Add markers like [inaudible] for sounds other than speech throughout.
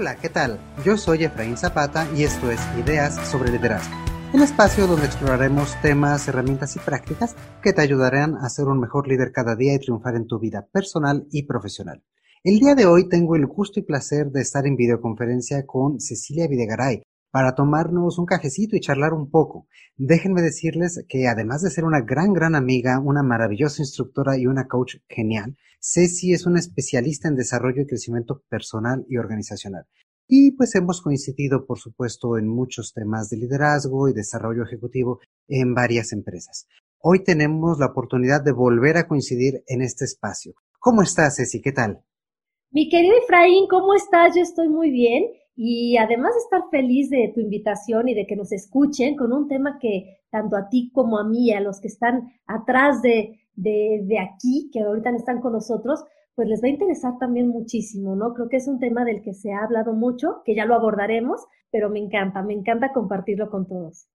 Hola, ¿qué tal? Yo soy Efraín Zapata y esto es Ideas sobre Liderazgo, el espacio donde exploraremos temas, herramientas y prácticas que te ayudarán a ser un mejor líder cada día y triunfar en tu vida personal y profesional. El día de hoy tengo el gusto y placer de estar en videoconferencia con Cecilia Videgaray para tomarnos un cafecito y charlar un poco. Déjenme decirles que además de ser una gran, gran amiga, una maravillosa instructora y una coach genial, Ceci es una especialista en desarrollo y crecimiento personal y organizacional. Y pues hemos coincidido, por supuesto, en muchos temas de liderazgo y desarrollo ejecutivo en varias empresas. Hoy tenemos la oportunidad de volver a coincidir en este espacio. ¿Cómo estás, Ceci? ¿Qué tal? Mi querido Efraín, ¿cómo estás? Yo estoy muy bien y además de estar feliz de tu invitación y de que nos escuchen con un tema que tanto a ti como a mí, a los que están atrás de, de, aquí, que ahorita están con nosotros, pues les va a interesar también muchísimo, ¿no? Creo que es un tema del que se ha hablado mucho, que ya lo abordaremos, pero me encanta, me encanta compartirlo con todos.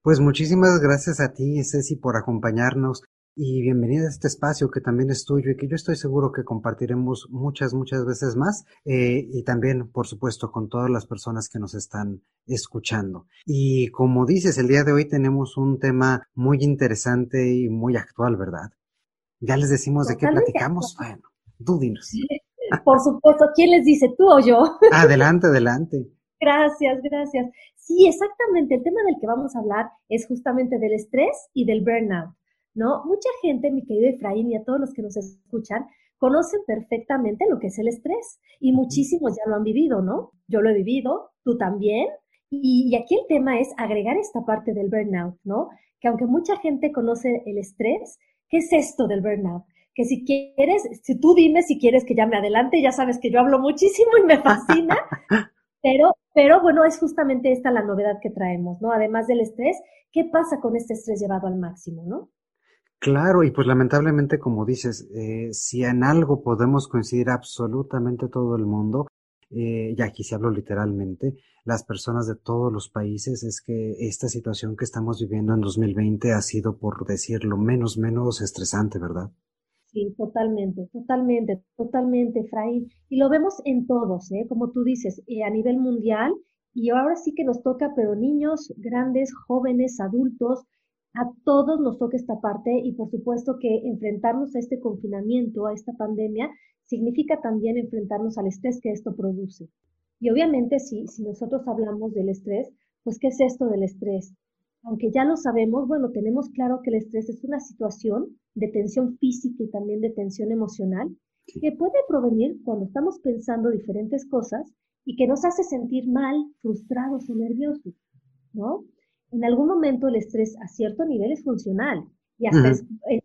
Pues muchísimas gracias a ti, Ceci, por acompañarnos y bienvenida a este espacio que también es tuyo y que yo estoy seguro que compartiremos muchas, muchas veces más eh, y también, por supuesto, con todas las personas que nos están escuchando. Y como dices, el día de hoy tenemos un tema muy interesante y muy actual, ¿verdad? Ya les decimos de qué platicamos. Bueno, tú dinos. Por supuesto, ¿quién les dice, tú o yo? [laughs] Adelante, adelante. Gracias, gracias. Sí, exactamente. El tema del que vamos a hablar es justamente del estrés y del burnout, ¿no? Mucha gente, mi querido Efraín, y a todos los que nos escuchan, conocen perfectamente lo que es el estrés y muchísimos ya lo han vivido, ¿no? Yo lo he vivido, tú también. Y, y aquí el tema es agregar esta parte del burnout, ¿no? Que aunque mucha gente conoce el estrés, ¿Qué es esto del burnout? Que si quieres, si tú dime si quieres que ya me adelante, ya sabes que yo hablo muchísimo y me fascina, [laughs] pero, pero bueno, es justamente esta la novedad que traemos, ¿no? Además del estrés, ¿qué pasa con este estrés llevado al máximo, ¿no? Claro, y pues lamentablemente, como dices, eh, si en algo podemos coincidir absolutamente todo el mundo, eh, y aquí se hablo literalmente, las personas de todos los países, es que esta situación que estamos viviendo en 2020 ha sido, por decirlo menos, menos estresante, ¿verdad? Sí, totalmente, totalmente, totalmente, Efraín. Y lo vemos en todos, ¿eh? como tú dices, eh, a nivel mundial. Y ahora sí que nos toca, pero niños, grandes, jóvenes, adultos, a todos nos toca esta parte y por supuesto que enfrentarnos a este confinamiento, a esta pandemia, significa también enfrentarnos al estrés que esto produce. Y obviamente si, si nosotros hablamos del estrés, pues ¿qué es esto del estrés? Aunque ya lo sabemos, bueno, tenemos claro que el estrés es una situación de tensión física y también de tensión emocional que puede provenir cuando estamos pensando diferentes cosas y que nos hace sentir mal, frustrados o nerviosos, ¿no? En algún momento el estrés a cierto nivel es funcional y hasta es,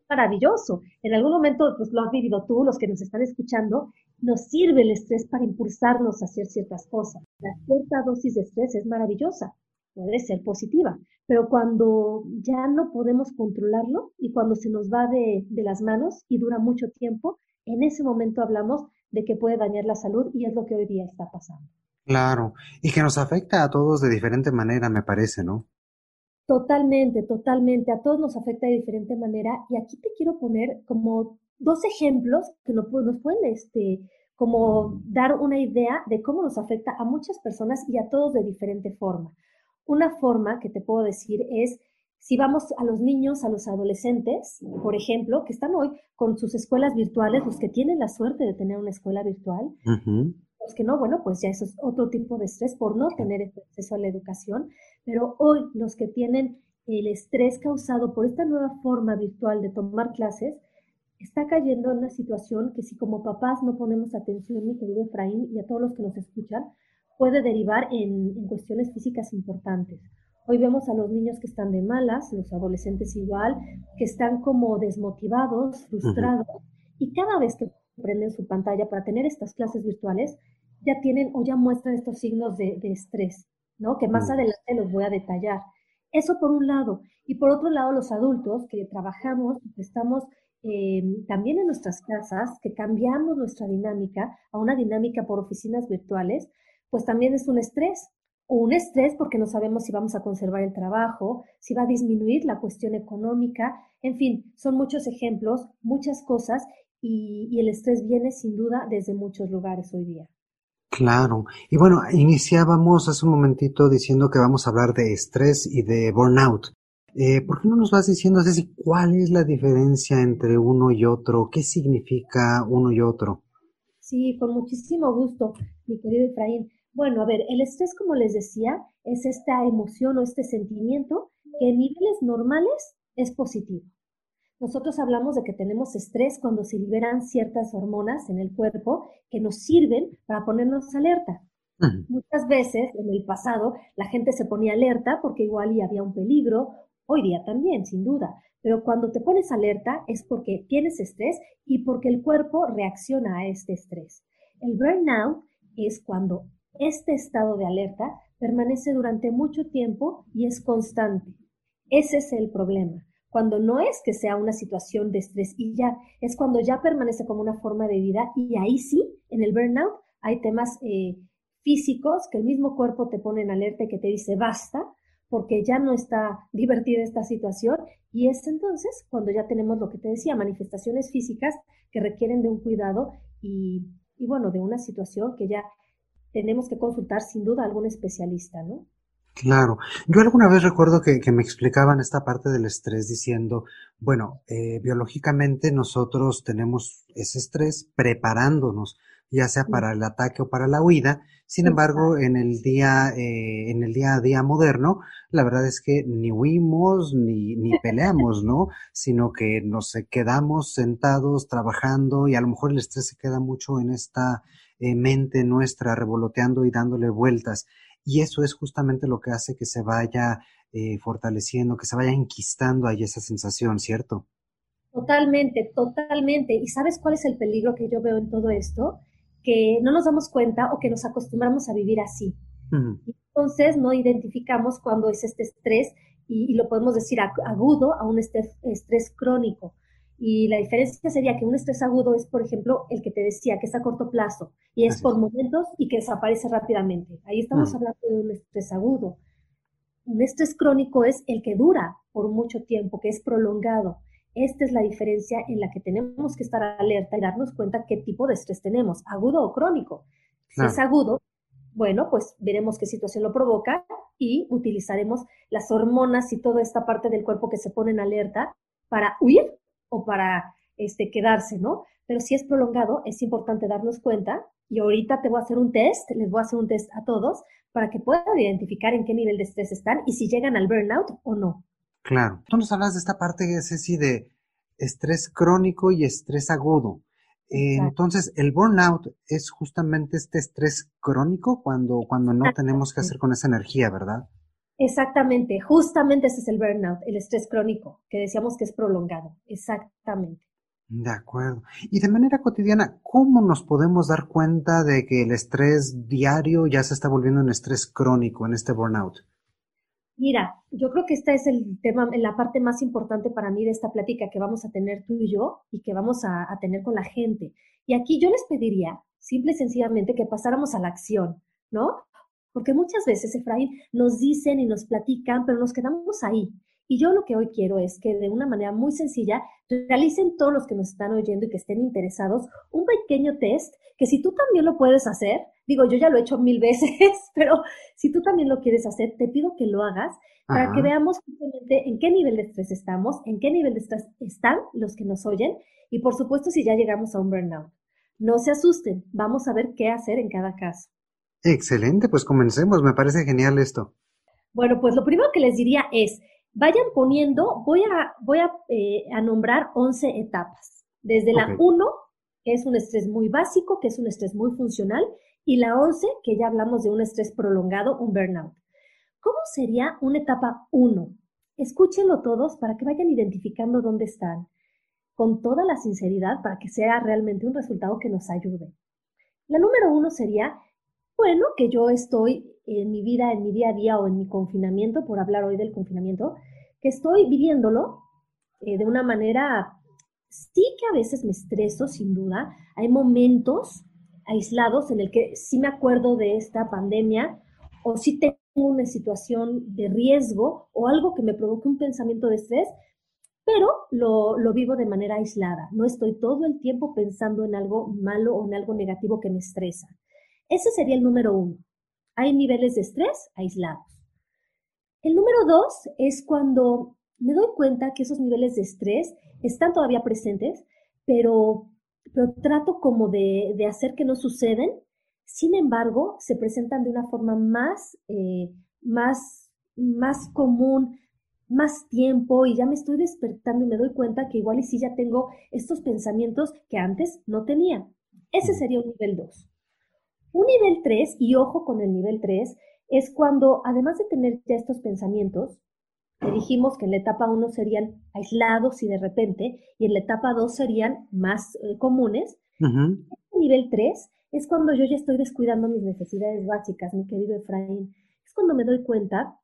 maravilloso. En algún momento, pues lo has vivido tú, los que nos están escuchando, nos sirve el estrés para impulsarnos a hacer ciertas cosas. La cierta dosis de estrés es maravillosa, puede ser positiva, pero cuando ya no podemos controlarlo y cuando se nos va de, de las manos y dura mucho tiempo, en ese momento hablamos de que puede dañar la salud y es lo que hoy día está pasando. Claro, y que nos afecta a todos de diferente manera, me parece, ¿no? Totalmente, totalmente. A todos nos afecta de diferente manera. Y aquí te quiero poner como dos ejemplos que nos, pueden este, como dar una idea de cómo nos afecta a muchas personas y a todos de diferente forma. Una forma que te puedo decir es si vamos a los niños, a los adolescentes, por ejemplo, que están hoy con sus escuelas virtuales, los que tienen la suerte de tener una escuela virtual, los que no, bueno, pues ya eso es otro tipo de estrés por no tener acceso a la educación, pero hoy los que tienen el estrés causado por esta nueva forma virtual de tomar clases, está cayendo en una situación que si como papás no ponemos atención, mi querido Efraín, y a todos los que nos escuchan, puede derivar en, en cuestiones físicas importantes. Hoy vemos a los niños que están de malas, los adolescentes igual, que están como desmotivados, frustrados, y cada vez que prenden su pantalla para tener estas clases virtuales, ya tienen o ya muestran estos signos de, estrés, ¿no? Que más mm. adelante los voy a detallar. Eso por un lado. Y por otro lado, los adultos que trabajamos, que estamos eh, también en nuestras casas, que cambiamos nuestra dinámica a una dinámica por oficinas virtuales, pues también es un estrés. O un estrés porque no sabemos si vamos a conservar el trabajo, si va a disminuir la cuestión económica, en fin, son muchos ejemplos, muchas cosas y, el estrés viene sin duda desde muchos lugares hoy día. Claro. Y bueno, iniciábamos hace un momentito diciendo que vamos a hablar de estrés y de burnout. Eh, ¿Por qué no nos vas diciendo, Ceci, cuál es la diferencia entre uno y otro? ¿Qué significa uno y otro? Sí, con muchísimo gusto, mi querido Efraín. Bueno, a ver, el estrés, como les decía, es esta emoción o este sentimiento que en niveles normales es positivo. Nosotros hablamos de que tenemos estrés cuando se liberan ciertas hormonas en el cuerpo que nos sirven para ponernos alerta. Muchas veces en el pasado la gente se ponía alerta porque igual y había un peligro, hoy día también, sin duda, pero cuando te pones alerta es porque tienes estrés y porque el cuerpo reacciona a este estrés. El burnout es cuando este estado de alerta permanece durante mucho tiempo y es constante. Ese es el problema cuando no es que sea una situación de estrés y ya, es cuando ya permanece como una forma de vida y ahí sí, en el burnout hay temas eh, físicos que el mismo cuerpo te pone en alerta y que te dice basta, porque ya no está divertida esta situación y es entonces cuando ya tenemos lo que te decía, manifestaciones físicas que requieren de un cuidado y, y bueno, de una situación que ya tenemos que consultar sin duda algún especialista, ¿no? Claro. Yo alguna vez recuerdo que, me explicaban esta parte del estrés diciendo, bueno, eh, biológicamente nosotros tenemos ese estrés preparándonos, ya sea para el ataque o para la huida. Sin embargo, en el día, eh, en el día a día moderno, la verdad es que ni huimos ni, ni peleamos, ¿no? Sino que nos quedamos sentados trabajando y a lo mejor el estrés se queda mucho en esta eh, mente nuestra revoloteando y dándole vueltas y eso es justamente lo que hace que se vaya eh, fortaleciendo, que se vaya enquistando ahí esa sensación, ¿cierto? Totalmente, totalmente. ¿Y sabes cuál es el peligro que yo veo en todo esto? Que no nos damos cuenta o que nos acostumbramos a vivir así. Entonces no identificamos cuando es este estrés y, y, lo podemos decir agudo a un estrés, estrés crónico. Y la diferencia sería que un estrés agudo es, por ejemplo, el que te decía, que es a corto plazo y es por momentos y que desaparece rápidamente. Ahí estamos mm. hablando de un estrés agudo. Un estrés crónico es el que dura por mucho tiempo, que es prolongado. Esta es la diferencia en la que tenemos que estar alerta y darnos cuenta qué tipo de estrés tenemos, agudo o crónico. Si es agudo, bueno, pues veremos qué situación lo provoca y utilizaremos las hormonas y toda esta parte del cuerpo que se pone en alerta para huir o para este, quedarse, ¿no? Pero si es prolongado, es importante darnos cuenta y ahorita te voy a hacer un test, les voy a hacer un test a todos para que puedan identificar en qué nivel de estrés están y si llegan al burnout o no. Claro. Tú nos hablas de esta parte, Ceci, de estrés crónico y estrés agudo. entonces, el burnout es justamente este estrés crónico cuando, cuando no tenemos que hacer con esa energía, ¿verdad? Exactamente, justamente ese es el burnout, el estrés crónico, que decíamos que es prolongado. Exactamente. De acuerdo. Y de manera cotidiana, ¿cómo nos podemos dar cuenta de que el estrés diario ya se está volviendo un estrés crónico en este burnout? Mira, yo creo que esta es el tema, la parte más importante para mí de esta plática que vamos a tener tú y yo y que vamos a, a tener con la gente. Y aquí yo les pediría, simple y sencillamente, que pasáramos a la acción, ¿no? Porque muchas veces, Efraín, nos dicen y nos platican, pero nos quedamos ahí. Y yo lo que hoy quiero es que de una manera muy sencilla realicen todos los que nos están oyendo y que estén interesados un pequeño test que si tú también lo puedes hacer, digo, yo ya lo he hecho mil [laughs] veces, pero si tú también lo quieres hacer, te pido que lo hagas para que veamos justamente en qué nivel de estrés estamos, en qué nivel de estrés están los que nos oyen y por supuesto si ya llegamos a un burnout. No se asusten, vamos a ver qué hacer en cada caso. Excelente, pues comencemos, me parece genial esto. Bueno, pues lo primero que les diría es, vayan poniendo, voy a, voy a, eh, nombrar 11 etapas. Desde la 1, que es un estrés muy básico, que es un estrés muy funcional, y la 11, que ya hablamos de un estrés prolongado, un burnout. ¿Cómo sería una etapa 1? Escúchenlo todos para que vayan identificando dónde están, con toda la sinceridad para que sea realmente un resultado que nos ayude. La número 1 sería bueno, que yo estoy en mi vida, en mi día a día o en mi confinamiento, por hablar hoy del confinamiento, que estoy viviéndolo eh, de una manera, sí que a veces me estreso, sin duda. Hay momentos aislados en el que sí me acuerdo de esta pandemia o sí tengo una situación de riesgo o algo que me provoque un pensamiento de estrés, pero lo, lo, vivo de manera aislada. No estoy todo el tiempo pensando en algo malo o en algo negativo que me estresa. Ese sería el número uno. Hay niveles de estrés aislados. El número dos es cuando me doy cuenta que esos niveles de estrés están todavía presentes, pero, pero trato como de, de hacer que no suceden. Sin embargo, se presentan de una forma más, eh, más, más común, más tiempo y ya me estoy despertando y me doy cuenta que igual y sí ya tengo estos pensamientos que antes no tenía. Ese sería un nivel 2. Un nivel 3, y ojo con el nivel 3, es cuando, además de tener ya estos pensamientos, que dijimos que en la etapa 1 serían aislados y de repente, y en la etapa 2 serían más eh, comunes, el nivel 3 es cuando yo ya estoy descuidando mis necesidades básicas, mi querido Efraín. Es cuando me doy cuenta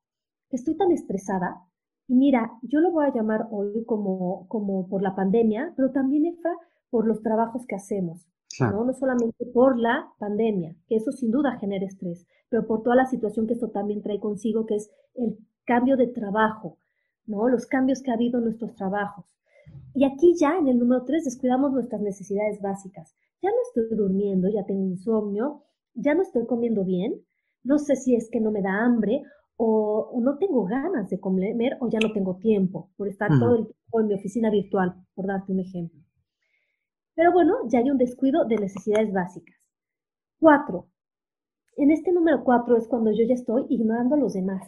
que estoy tan estresada. Y mira, yo lo voy a llamar hoy como, como por la pandemia, pero también, Efra, por los trabajos que hacemos. ¿No? solamente por la pandemia, que eso sin duda genera estrés, pero por toda la situación que esto también trae consigo, que es el cambio de trabajo, ¿no? Los cambios que ha habido en nuestros trabajos. Y aquí ya en el número tres descuidamos nuestras necesidades básicas. Ya no estoy durmiendo, ya tengo insomnio, ya no estoy comiendo bien, no sé si es que no me da hambre o, no tengo ganas de comer o ya no tengo tiempo por estar todo el tiempo en mi oficina virtual, por darte un ejemplo. Pero bueno, ya hay un descuido de necesidades básicas. Cuatro. En este número cuatro es cuando yo ya estoy ignorando a los demás.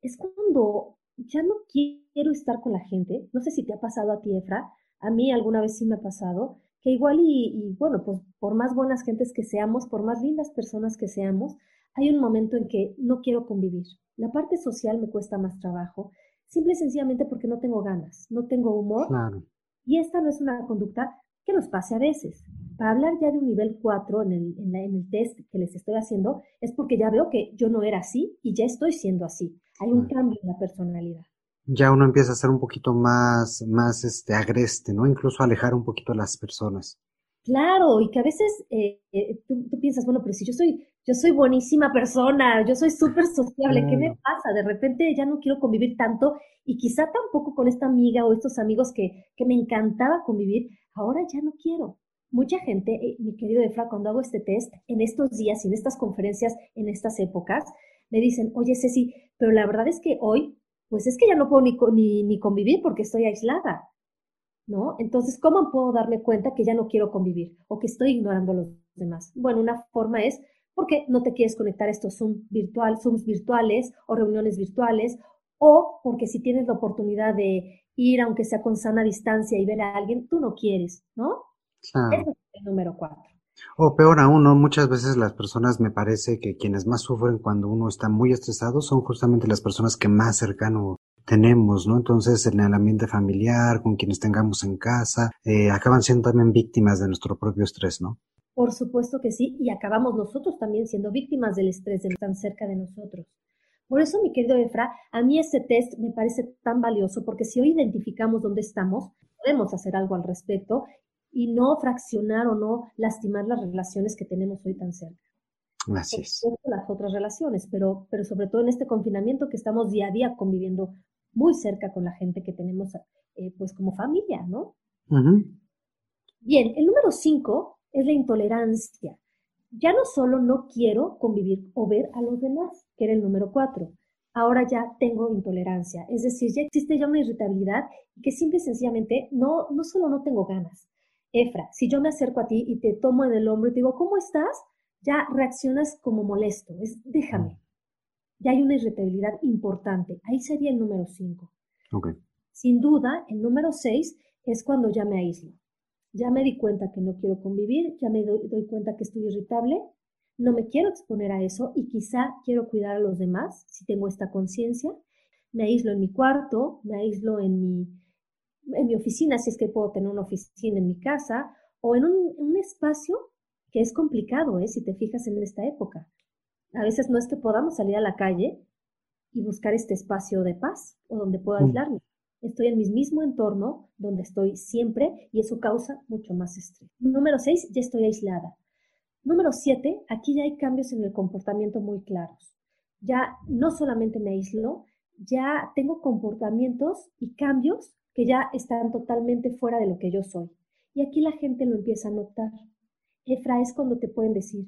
Es cuando ya no quiero estar con la gente. No sé si te ha pasado a ti, Efra. A mí alguna vez sí me ha pasado. Que igual y, bueno, pues por más buenas gentes que seamos, por más lindas personas que seamos, hay un momento en que no quiero convivir. La parte social me cuesta más trabajo, simple y sencillamente porque no tengo ganas, no tengo humor. Y esta no es una conducta que nos pase a veces. Para hablar ya de un nivel 4 en el, en, el test que les estoy haciendo, es porque ya veo que yo no era así y ya estoy siendo así. Hay un cambio en la personalidad. Ya uno empieza a ser un poquito más, más este, agreste, ¿no? Incluso alejar un poquito a las personas. Claro, y que a veces eh, eh, tú, piensas, bueno, pero si yo soy, yo soy buenísima persona, yo soy súper sociable, ¿qué me pasa? De repente ya no quiero convivir tanto y quizá tampoco con esta amiga o estos amigos que, que me encantaba convivir, ahora ya no quiero. Mucha gente, eh, mi querido Efra, cuando hago este test, en estos días en estas conferencias, en estas épocas, me dicen, oye Ceci, pero la verdad es que hoy, pues es que ya no puedo ni, ni, convivir porque estoy aislada, ¿no? Entonces, ¿cómo puedo darme cuenta que ya no quiero convivir o que estoy ignorando a los demás? Bueno, una forma es porque no te quieres conectar a estos Zoom virtual, Zooms virtuales o reuniones virtuales, o porque si tienes la oportunidad de ir, aunque sea con sana distancia, y ver a alguien, tú no quieres, ¿no? Ese es el número cuatro. O peor aún, ¿no? muchas veces las personas me parece que quienes más sufren cuando uno está muy estresado son justamente las personas que más cercano tenemos, ¿no? Entonces, en el ambiente familiar, con quienes tengamos en casa, eh, acaban siendo también víctimas de nuestro propio estrés, ¿no? Por supuesto que sí, y acabamos nosotros también siendo víctimas del estrés de tan cerca de nosotros. Por eso, mi querido Efra, a mí este test me parece tan valioso porque si hoy identificamos dónde estamos, podemos hacer algo al respecto y no fraccionar o no lastimar las relaciones que tenemos hoy tan cerca. Así es. las otras relaciones, pero, pero sobre todo en este confinamiento que estamos día a día conviviendo muy cerca con la gente que tenemos eh, pues como familia, ¿no? Bien, el número cinco es la intolerancia. Ya no solo no quiero convivir o ver a los demás, que era el número cuatro, ahora ya tengo intolerancia, es decir, ya existe ya una irritabilidad que simple y sencillamente no, no solo no tengo ganas. Efra, si yo me acerco a ti y te tomo en el hombro y te digo, ¿cómo estás? Ya reaccionas como molesto, es déjame. Ya hay una irritabilidad importante. Ahí sería el número cinco. Sin duda, el número seis es cuando ya me aíslo ya me di cuenta que no quiero convivir, ya me doy, cuenta que estoy irritable, no me quiero exponer a eso y quizá quiero cuidar a los demás si tengo esta conciencia. Me aíslo en mi cuarto, me aíslo en mi, en mi oficina, si es que puedo tener una oficina en mi casa, o en un, espacio que es complicado, ¿eh? si te fijas en esta época. A veces no es que podamos salir a la calle y buscar este espacio de paz o donde pueda mm. aislarme. Estoy en mi mismo entorno donde estoy siempre y eso causa mucho más estrés. Número 6, ya estoy aislada. Número 7, aquí ya hay cambios en el comportamiento muy claros. Ya no solamente me aíslo, ya tengo comportamientos y cambios que ya están totalmente fuera de lo que yo soy. Y aquí la gente lo empieza a notar. Efra, es cuando te pueden decir,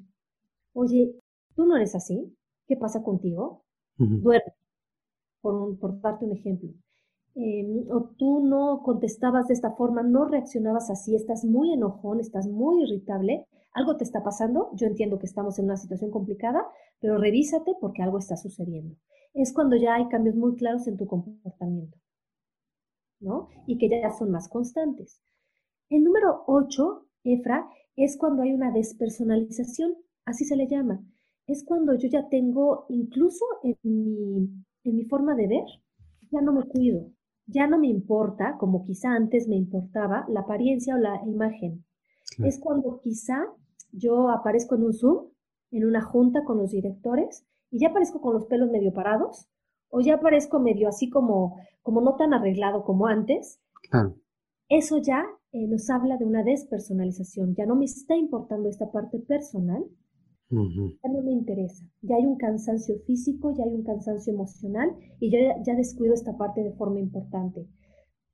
oye, tú no eres así, ¿qué pasa contigo? Duerme, por, por darte un ejemplo. Em, o tú no contestabas de esta forma, no reaccionabas así, estás muy enojón, estás muy irritable, algo te está pasando, yo entiendo que estamos en una situación complicada, pero revísate porque algo está sucediendo. Es cuando ya hay cambios muy claros en tu comportamiento, ¿no? Y que ya son más constantes. El número 8, Efra, es cuando hay una despersonalización, así se le llama. Es cuando yo ya tengo, incluso en mi, en mi forma de ver, ya no me cuido, ya no me importa, como quizá antes me importaba, la apariencia o la imagen. Es cuando quizá yo aparezco en un Zoom, en una junta con los directores, y ya aparezco con los pelos medio parados, o ya aparezco medio así como, como no tan arreglado como antes. Eso ya eh, nos habla de una despersonalización. Ya no me está importando esta parte personal, ya no me interesa. Ya hay un cansancio físico, ya hay un cansancio emocional y yo ya, descuido esta parte de forma importante.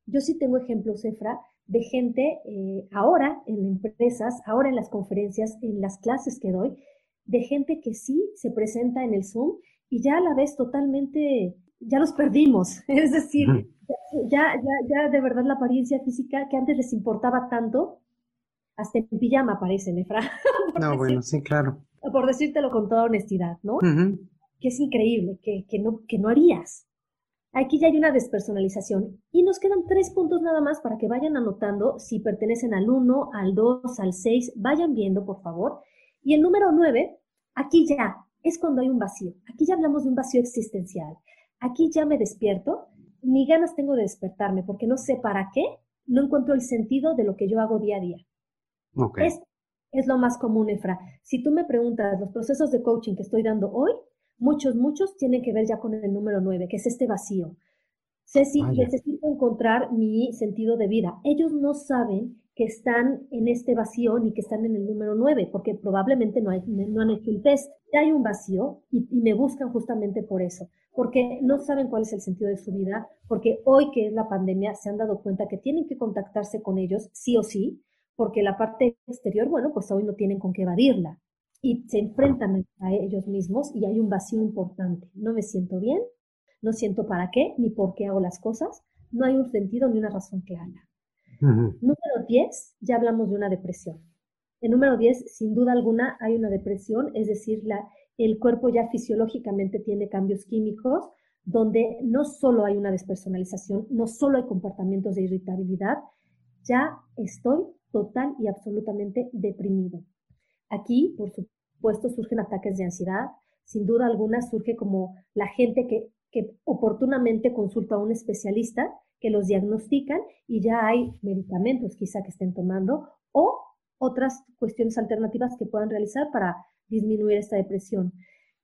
Yo sí tengo ejemplos, Efra, de gente eh, ahora en empresas, ahora en las conferencias, en las clases que doy, de gente que sí se presenta en el Zoom y ya a la vez totalmente, ya los perdimos. [laughs] Es decir, ya, ya, ya de verdad la apariencia física que antes les importaba tanto, hasta en pijama aparece, Efra. [laughs] no, bueno, sí, claro por decírtelo con toda honestidad, ¿no? Que es increíble, que, que, no, que no harías. Aquí ya hay una despersonalización y nos quedan tres puntos nada más para que vayan anotando si pertenecen al 1, al 2, al 6, vayan viendo, por favor. Y el número 9, aquí ya es cuando hay un vacío. Aquí ya hablamos de un vacío existencial. Aquí ya me despierto, ni ganas tengo de despertarme porque no sé para qué, no encuentro el sentido de lo que yo hago día a día. Okay es lo más común, Efra. Si tú me preguntas los procesos de coaching que estoy dando hoy, muchos, muchos tienen que ver ya con el número 9, que es este vacío. Ceci, necesito encontrar mi sentido de vida. Ellos no saben que están en este vacío ni que están en el número 9, porque probablemente no, no han hecho el test. Ya hay un vacío y, y me buscan justamente por eso, porque no saben cuál es el sentido de su vida, porque hoy que es la pandemia se han dado cuenta que tienen que contactarse con ellos sí o sí, porque la parte exterior, bueno, pues hoy no tienen con qué evadirla y se enfrentan a ellos mismos y hay un vacío importante. No me siento bien, no siento para qué ni por qué hago las cosas, no hay un sentido ni una razón clara. Número 10, ya hablamos de una depresión. En número 10, sin duda alguna, hay una depresión, es decir, la, el cuerpo ya fisiológicamente tiene cambios químicos donde no solo hay una despersonalización, no solo hay comportamientos de irritabilidad, ya estoy total y absolutamente deprimido. Aquí, por supuesto, surgen ataques de ansiedad. Sin duda alguna surge como la gente que, que oportunamente consulta a un especialista que los diagnostican y ya hay medicamentos quizá que estén tomando o otras cuestiones alternativas que puedan realizar para disminuir esta depresión.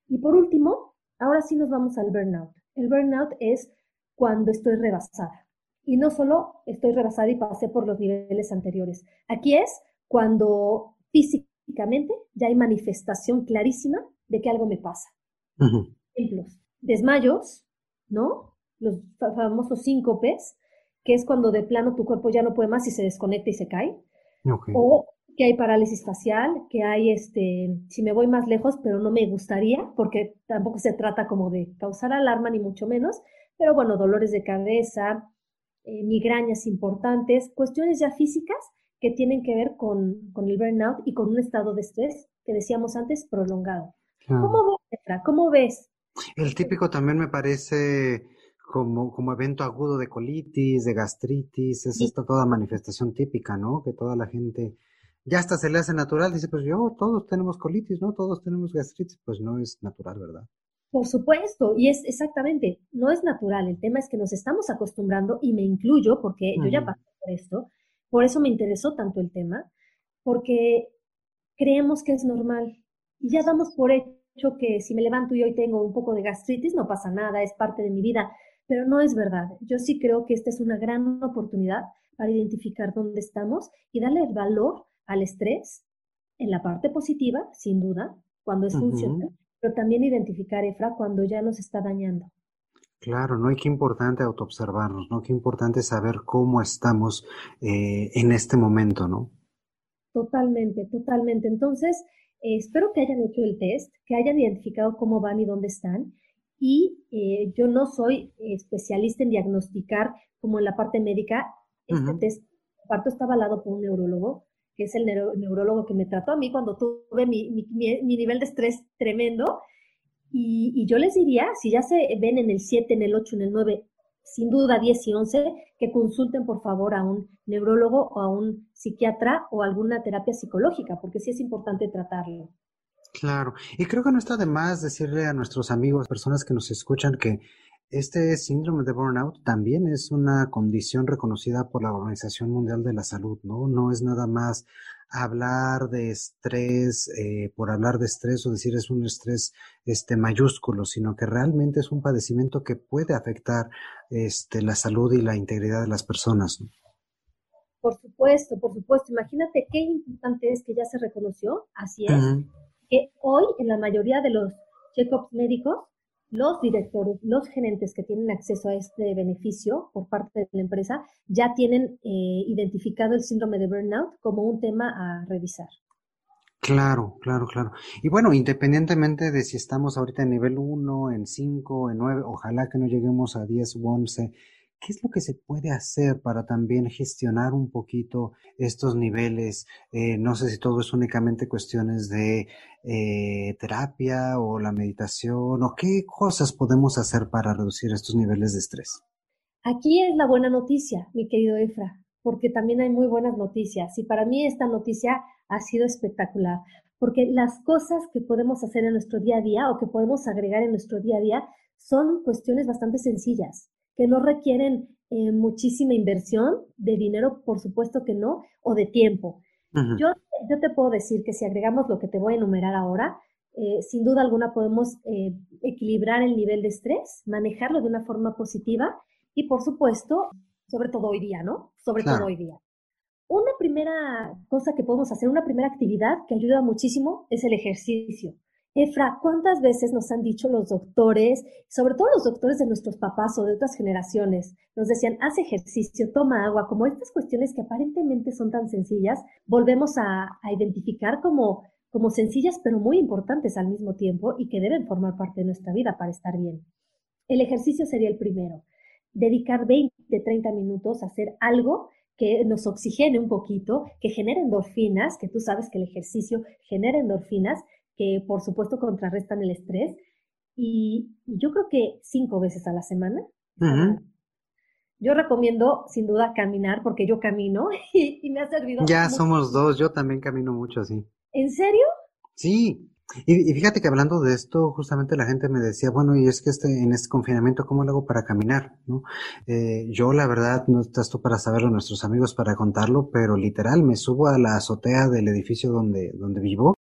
Y por último, ahora sí nos vamos al burnout. El burnout es cuando estoy rebasada. Y no solo estoy rebasada y pasé por los niveles anteriores. Aquí es cuando físicamente ya hay manifestación clarísima de que algo me pasa. Ejemplos, desmayos, ¿no? Los famosos síncopes, que es cuando de plano tu cuerpo ya no puede más y se desconecta y se cae. O que hay parálisis facial, que hay este, si me voy más lejos, pero no me gustaría, porque tampoco se trata como de causar alarma ni mucho menos, pero bueno, dolores de cabeza, eh, migrañas importantes, cuestiones ya físicas que tienen que ver con, el burnout y con un estado de estrés que decíamos antes prolongado. ¿Cómo ves, ¿Cómo ves? El típico también me parece como, como evento agudo de colitis, de gastritis, es esta toda manifestación típica, ¿no? Que toda la gente ya hasta se le hace natural, dice, pues yo, todos tenemos colitis, ¿no? Todos tenemos gastritis, pues no es natural, ¿verdad? Por supuesto, y es exactamente, no es natural, el tema es que nos estamos acostumbrando y me incluyo porque yo ya pasé por esto, por eso me interesó tanto el tema, porque creemos que es normal y ya damos por hecho que si me levanto y hoy tengo un poco de gastritis no pasa nada, es parte de mi vida, pero no es verdad. Yo sí creo que esta es una gran oportunidad para identificar dónde estamos y darle el valor al estrés en la parte positiva, sin duda, cuando es funcional, pero también identificar, Efra, cuando ya nos está dañando. Claro, no hay que importante autoobservarnos, ¿no? Qué importante saber cómo estamos eh, en este momento, ¿no? Totalmente, totalmente. Entonces, espero que hayan hecho el test, que hayan identificado cómo van y dónde están. Y eh, yo no soy especialista en diagnosticar como en la parte médica. Este test, parto está avalado por un neurólogo, que es el neurólogo que me trató a mí cuando tuve mi, mi, nivel de estrés tremendo. Y, y, yo les diría, si ya se ven en el 7, en el 8, en el 9, sin duda 10 y 11, que consulten por favor a un neurólogo o a un psiquiatra o alguna terapia psicológica, porque sí es importante tratarlo. Claro, y creo que no está de más decirle a nuestros amigos, personas que nos escuchan, que este síndrome de burnout también es una condición reconocida por la Organización Mundial de la Salud, ¿no? No es nada más hablar de estrés eh, por hablar de estrés o decir es un estrés este mayúsculo, sino que realmente es un padecimiento que puede afectar este la salud y la integridad de las personas. Por supuesto, por supuesto. Imagínate qué importante es que ya se reconoció, así es, que hoy en la mayoría de los check-ups médicos los directores, los gerentes que tienen acceso a este beneficio por parte de la empresa ya tienen eh, identificado el síndrome de burnout como un tema a revisar. Claro, claro, claro. Y bueno, independientemente de si estamos ahorita en nivel 1, en 5, en 9, ojalá que no lleguemos a 10 u 11, ¿Qué es lo que se puede hacer para también gestionar un poquito estos niveles? Eh, no sé si todo es únicamente cuestiones de eh, terapia o la meditación o qué cosas podemos hacer para reducir estos niveles de estrés. Aquí es la buena noticia, mi querido Efra, porque también hay muy buenas noticias y para mí esta noticia ha sido espectacular, porque las cosas que podemos hacer en nuestro día a día o que podemos agregar en nuestro día a día son cuestiones bastante sencillas que no requieren eh, muchísima inversión de dinero, por supuesto que no, o de tiempo. yo, yo te puedo decir que si agregamos lo que te voy a enumerar ahora, eh, sin duda alguna podemos eh, equilibrar el nivel de estrés, manejarlo de una forma positiva y, por supuesto, sobre todo hoy día, ¿no? Sobre todo hoy día. Una primera cosa que podemos hacer, una primera actividad que ayuda muchísimo es el ejercicio. Efra, ¿cuántas veces nos han dicho los doctores, sobre todo los doctores de nuestros papás o de otras generaciones, nos decían, haz ejercicio, toma agua, como estas cuestiones que aparentemente son tan sencillas, volvemos a, identificar como, como sencillas pero muy importantes al mismo tiempo y que deben formar parte de nuestra vida para estar bien. El ejercicio sería el primero. Dedicar 20, 30 minutos a hacer algo que nos oxigene un poquito, que genere endorfinas, que tú sabes que el ejercicio genera endorfinas que por supuesto contrarrestan el estrés. Y, yo creo que cinco veces a la semana. Yo recomiendo sin duda caminar porque yo camino [laughs] y, me ha servido. Ya somos dos, yo también camino mucho así. ¿En serio? Sí. Y, fíjate que hablando de esto, justamente la gente me decía, bueno, y es que este, en este confinamiento, ¿cómo lo hago para caminar? ¿No? Eh, yo, la verdad, no estás tú para saberlo, nuestros amigos para contarlo, pero literal, me subo a la azotea del edificio donde, donde vivo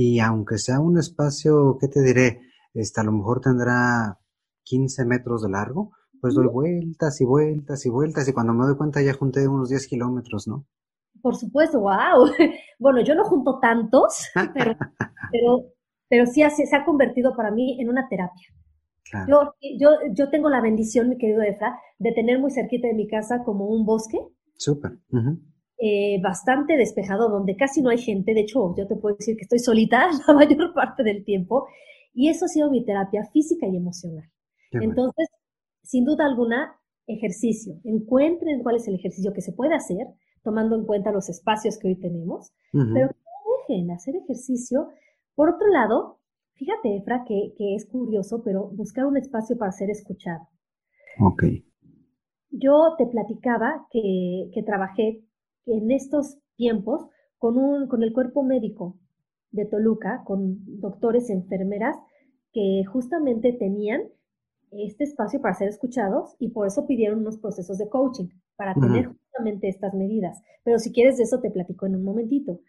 y aunque sea un espacio, ¿qué te diré? Este, a lo mejor tendrá 15 metros de largo, pues doy vueltas y vueltas y vueltas y cuando me doy cuenta ya junté unos 10 kilómetros, ¿no? Por supuesto, wow. [laughs] Bueno, yo no junto tantos, [laughs] pero, pero, pero sí se ha convertido para mí en una terapia. Yo, yo, yo tengo la bendición, mi querido Efra, de tener muy cerquita de mi casa como un bosque. Súper. Eh, bastante despejado, donde casi no hay gente. De hecho, yo te puedo decir que estoy solita [laughs] la mayor parte del tiempo. Y eso ha sido mi terapia física y emocional. Entonces, sin duda alguna, ejercicio. Encuentren cuál es el ejercicio que se puede hacer, tomando en cuenta los espacios que hoy tenemos, pero no dejen hacer ejercicio. Por otro lado, fíjate, Efra, que, que, es curioso, pero buscar un espacio para ser escuchado. Ok. Yo te platicaba que, que trabajé en estos tiempos con, un, con el cuerpo médico de Toluca, con doctores, enfermeras, que justamente tenían este espacio para ser escuchados y por eso pidieron unos procesos de coaching, para tener justamente estas medidas. Pero si quieres de eso te platico en un momentito.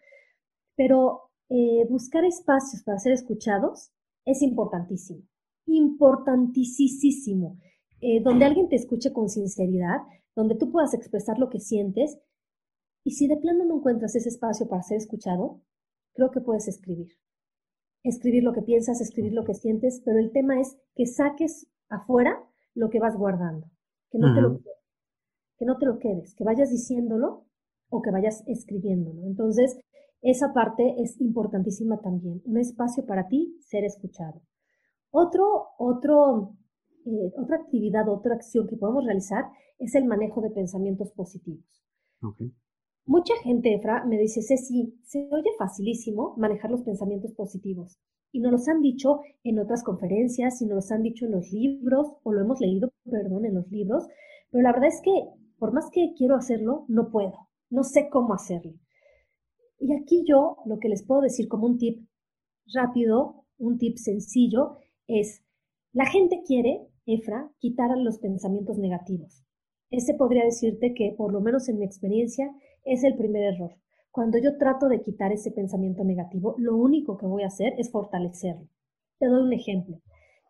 Pero eh, buscar espacios para ser escuchados es importantísimo, importantísimo, eh, donde alguien te escuche con sinceridad, donde tú puedas expresar lo que sientes y si de plano no encuentras ese espacio para ser escuchado, creo que puedes escribir. Escribir lo que piensas, escribir lo que sientes, pero el tema es que saques afuera lo que vas guardando, que no, te, lo, que no te lo quedes, que vayas diciéndolo o que vayas escribiéndolo. Entonces, Esa parte es importantísima también, un espacio para ti ser escuchado. Otro, otro, eh, otra actividad, otra acción que podemos realizar es el manejo de pensamientos positivos. Mucha gente, Efra, me dice, Ceci, se oye facilísimo manejar los pensamientos positivos. Y nos los han dicho en otras conferencias, y nos los han dicho en los libros, o lo hemos leído, perdón, en los libros, pero la verdad es que por más que quiero hacerlo, no puedo, no sé cómo hacerlo. Y aquí yo lo que les puedo decir como un tip rápido, un tip sencillo, es, la gente quiere, Efra, quitar los pensamientos negativos. Ese podría decirte que, por lo menos en mi experiencia, es el primer error. Cuando yo trato de quitar ese pensamiento negativo, lo único que voy a hacer es fortalecerlo. Te doy un ejemplo.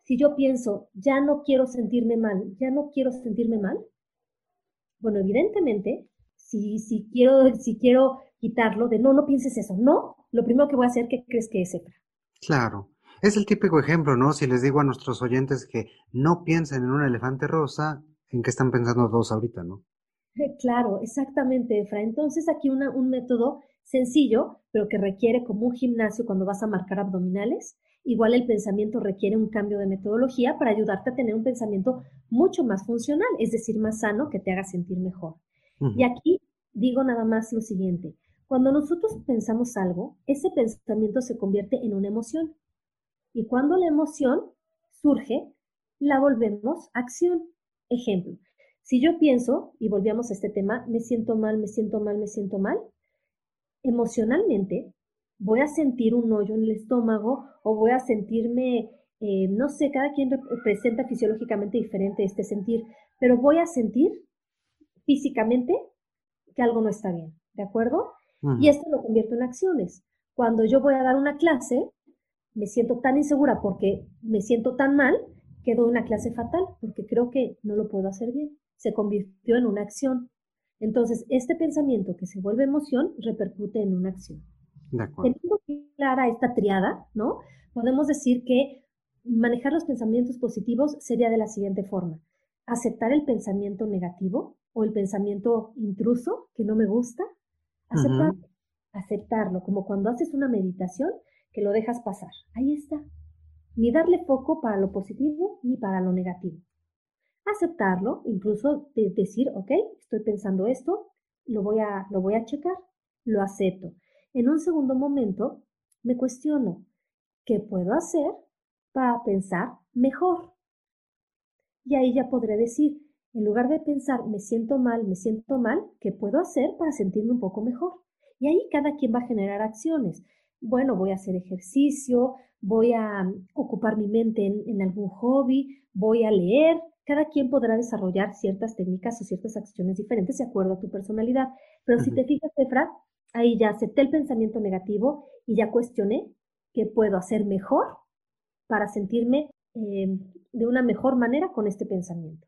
Si yo pienso, ya no quiero sentirme mal, ya no quiero sentirme mal, bueno, evidentemente, si, si, quiero, si quiero quitarlo de no, no pienses eso, no, lo primero que voy a hacer, ¿qué crees que es? Claro. Es el típico ejemplo, ¿no? Si les digo a nuestros oyentes que no piensen en un elefante rosa, ¿en qué están pensando todos ahorita, no? [laughs] Claro, exactamente, Efra. Entonces aquí un método sencillo, pero que requiere como un gimnasio cuando vas a marcar abdominales. Igual el pensamiento requiere un cambio de metodología para ayudarte a tener un pensamiento mucho más funcional, es decir, más sano, que te haga sentir mejor. Y aquí digo nada más lo siguiente. Cuando nosotros pensamos algo, ese pensamiento se convierte en una emoción. Y cuando la emoción surge, la volvemos acción. Ejemplo, si yo pienso, y volvíamos a este tema, me siento mal, me siento mal, me siento mal, emocionalmente voy a sentir un hoyo en el estómago o voy a sentirme, eh, no sé, cada quien presenta fisiológicamente diferente este sentir, pero voy a sentir físicamente que algo no está bien, ¿de acuerdo? Y esto lo convierto en acciones. Cuando yo voy a dar una clase, me siento tan insegura porque me siento tan mal que doy una clase fatal porque creo que no lo puedo hacer bien se convirtió en una acción. Entonces, este pensamiento que se vuelve emoción repercute en una acción. Teniendo clara esta triada, ¿no? Podemos decir que manejar los pensamientos positivos sería de la siguiente forma. Aceptar el pensamiento negativo o el pensamiento intruso que no me gusta. Aceptarlo, aceptarlo, como cuando haces una meditación que lo dejas pasar. Ahí está. Ni darle foco para lo positivo ni para lo negativo aceptarlo, incluso de decir, ok, estoy pensando esto, lo voy, a, lo voy a checar, lo acepto. En un segundo momento, me cuestiono, ¿qué puedo hacer para pensar mejor? Y ahí ya podré decir, en lugar de pensar, me siento mal, me siento mal, ¿qué puedo hacer para sentirme un poco mejor? Y ahí cada quien va a generar acciones. Bueno, voy a hacer ejercicio, voy a mm, ocupar mi mente en, en algún hobby, voy a leer, cada quien podrá desarrollar ciertas técnicas o ciertas acciones diferentes de acuerdo a tu personalidad. Pero si te fijas, Efra, ahí ya acepté el pensamiento negativo y ya cuestioné qué puedo hacer mejor para sentirme em, de una mejor manera con este pensamiento.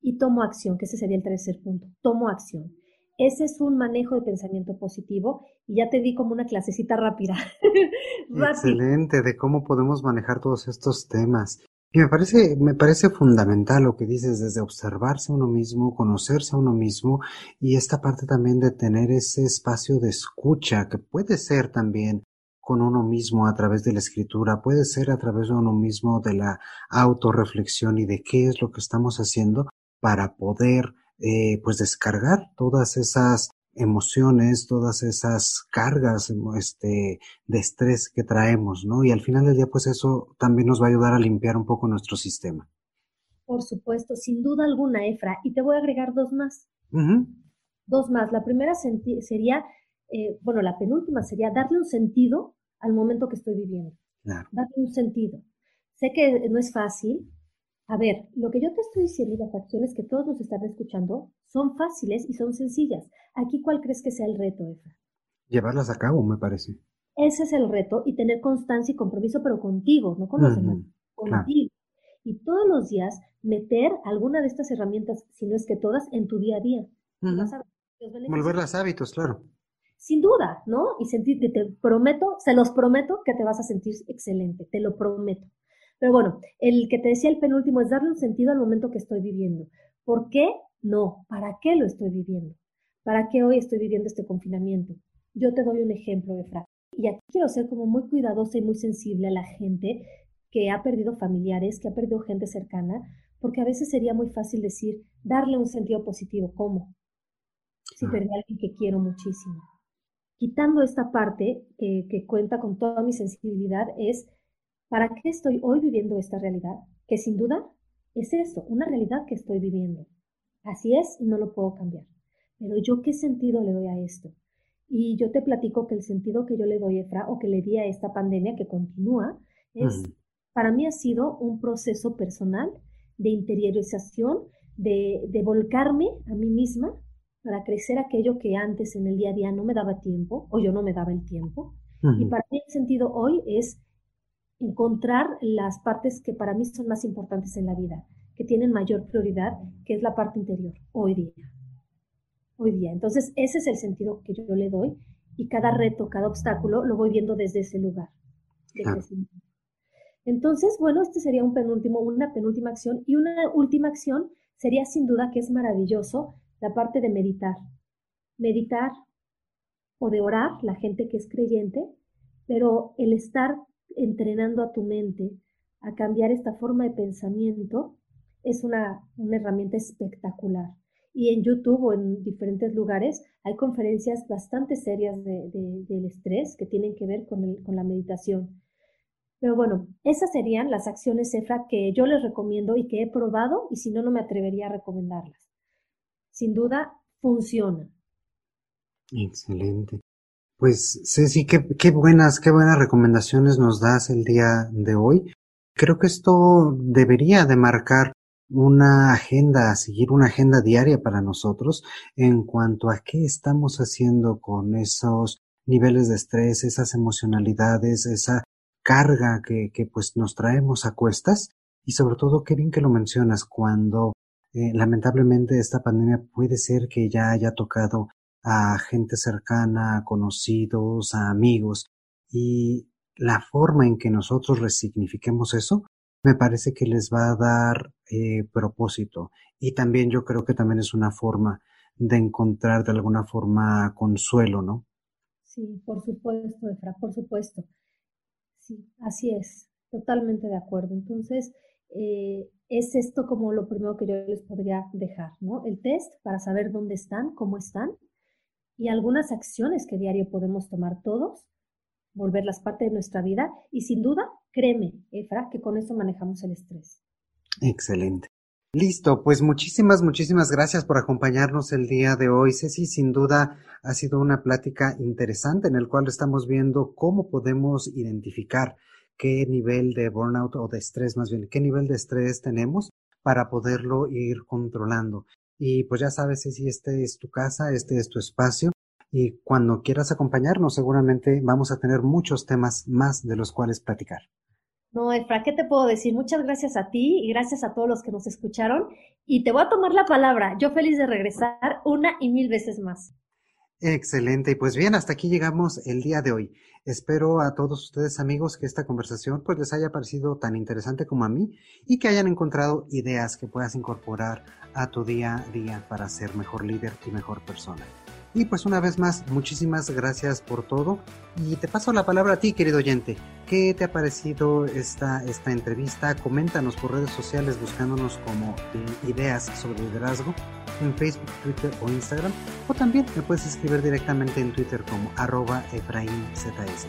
Y tomo acción, que ese sería el tercer punto. Tomo acción. Ese es un manejo de pensamiento positivo y ya te di como una clasecita rápida. [laughs] Excelente, de cómo podemos manejar todos estos temas. Y me parece, me parece fundamental lo que dices desde observarse a uno mismo, conocerse a uno mismo y esta parte también de tener ese espacio de escucha que puede ser también con uno mismo a través de la escritura, puede ser a través de uno mismo de la autorreflexión y de qué es lo que estamos haciendo para poder eh, pues descargar todas esas emociones, todas esas cargas este, de estrés que traemos, ¿no? Y al final del día, pues eso también nos va a ayudar a limpiar un poco nuestro sistema. Por supuesto, sin duda alguna, Efra. Y te voy a agregar dos más. Dos más. La primera sería, eh, bueno, la penúltima sería darle un sentido al momento que estoy viviendo. Darle un sentido. Sé que no es fácil, a ver, lo que yo te estoy diciendo y las acciones que todos nos están escuchando son fáciles y son sencillas. Aquí, ¿cuál crees que sea el reto, Efra? Llevarlas a cabo, me parece. Ese es el reto y tener constancia y compromiso, pero contigo, no con los demás, contigo. Y todos los días meter alguna de estas herramientas, si no es que todas, en tu día a día. Volver las hábitos, claro. Sin duda, ¿no? Y sentirte, te prometo, se los prometo que te vas a sentir excelente, te lo prometo. Pero bueno, el que te decía el penúltimo es darle un sentido al momento que estoy viviendo. ¿Por qué? No. ¿Para qué lo estoy viviendo? ¿Para qué hoy estoy viviendo este confinamiento? Yo te doy un ejemplo, Efra. Y aquí quiero ser como muy cuidadosa y muy sensible a la gente que ha perdido familiares, que ha perdido gente cercana, porque a veces sería muy fácil decir, darle un sentido positivo. ¿Cómo? Si perdí a alguien que quiero muchísimo. Quitando esta parte que, que cuenta con toda mi sensibilidad, es, ¿para qué estoy hoy viviendo esta realidad? Que sin duda es eso, una realidad que estoy viviendo. Así es y no lo puedo cambiar. Pero yo qué sentido le doy a esto? Y yo te platico que el sentido que yo le doy, Efra, o que le di a esta pandemia que continúa, es, para mí ha sido un proceso personal de interiorización, de, de volcarme a mí misma para crecer aquello que antes en el día a día no me daba tiempo o yo no me daba el tiempo. Y para mí el sentido hoy es encontrar las partes que para mí son más importantes en la vida, que tienen mayor prioridad, que es la parte interior, hoy día hoy día. Entonces, ese es el sentido que yo le doy y cada reto, cada obstáculo lo voy viendo desde ese lugar. Entonces, bueno, este sería un penúltimo, una penúltima acción y una última acción sería sin duda que es maravilloso la parte de meditar. Meditar o de orar, la gente que es creyente, pero el estar entrenando a tu mente a cambiar esta forma de pensamiento es una, una herramienta espectacular y en YouTube o en diferentes lugares hay conferencias bastante serias de, del estrés que tienen que ver con, el, con la meditación. Pero bueno, esas serían las acciones EFRA que yo les recomiendo y que he probado y si no, no me atrevería a recomendarlas. Sin duda, funciona. Excelente. Pues Ceci, qué, qué buenas, qué buenas recomendaciones nos das el día de hoy. Creo que esto debería de marcar una agenda, seguir una agenda diaria para nosotros en cuanto a qué estamos haciendo con esos niveles de estrés, esas emocionalidades, esa carga que, que pues nos traemos a cuestas y sobre todo qué bien que lo mencionas cuando eh, lamentablemente esta pandemia puede ser que ya haya tocado a gente cercana, a conocidos, a amigos y la forma en que nosotros resignifiquemos eso me parece que les va a dar eh, propósito. Y también yo creo que también es una forma de encontrar de alguna forma consuelo, ¿no? Sí, por supuesto, Efra, por supuesto. Sí, así es, totalmente de acuerdo. Entonces, eh, es esto como lo primero que yo les podría dejar, ¿no? El test para saber dónde están, cómo están y algunas acciones que diario podemos tomar todos volverlas parte de nuestra vida y sin duda, créeme, Efra, que con eso manejamos el estrés. Excelente. Listo, pues muchísimas, muchísimas gracias por acompañarnos el día de hoy. Ceci, sin duda ha sido una plática interesante en el cual estamos viendo cómo podemos identificar qué nivel de burnout o de estrés, más bien, qué nivel de estrés tenemos para poderlo ir controlando. Y pues ya sabes, Ceci, este es tu casa, este es tu espacio y cuando quieras acompañarnos seguramente vamos a tener muchos temas más de los cuales platicar. No, Efra, ¿qué te puedo decir? Muchas gracias a ti y gracias a todos los que nos escucharon. Y te voy a tomar la palabra. Yo feliz de regresar una y mil veces más. Excelente. Y pues bien, hasta aquí llegamos el día de hoy. Espero a todos ustedes amigos que esta conversación pues les haya parecido tan interesante como a mí y que hayan encontrado ideas que puedas incorporar a tu día a día para ser mejor líder y mejor persona. Y pues una vez más, muchísimas gracias por todo. Y te paso la palabra a ti, querido oyente. ¿Qué te ha parecido esta, esta entrevista? Coméntanos por redes sociales buscándonos como Ideas sobre Liderazgo en Facebook, Twitter o Instagram. O también me puedes escribir directamente en Twitter como arroba EfraínZS.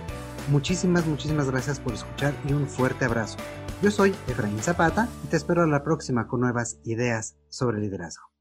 Muchísimas, muchísimas gracias por escuchar y un fuerte abrazo. Yo soy Efraín Zapata y te espero a la próxima con nuevas ideas sobre liderazgo.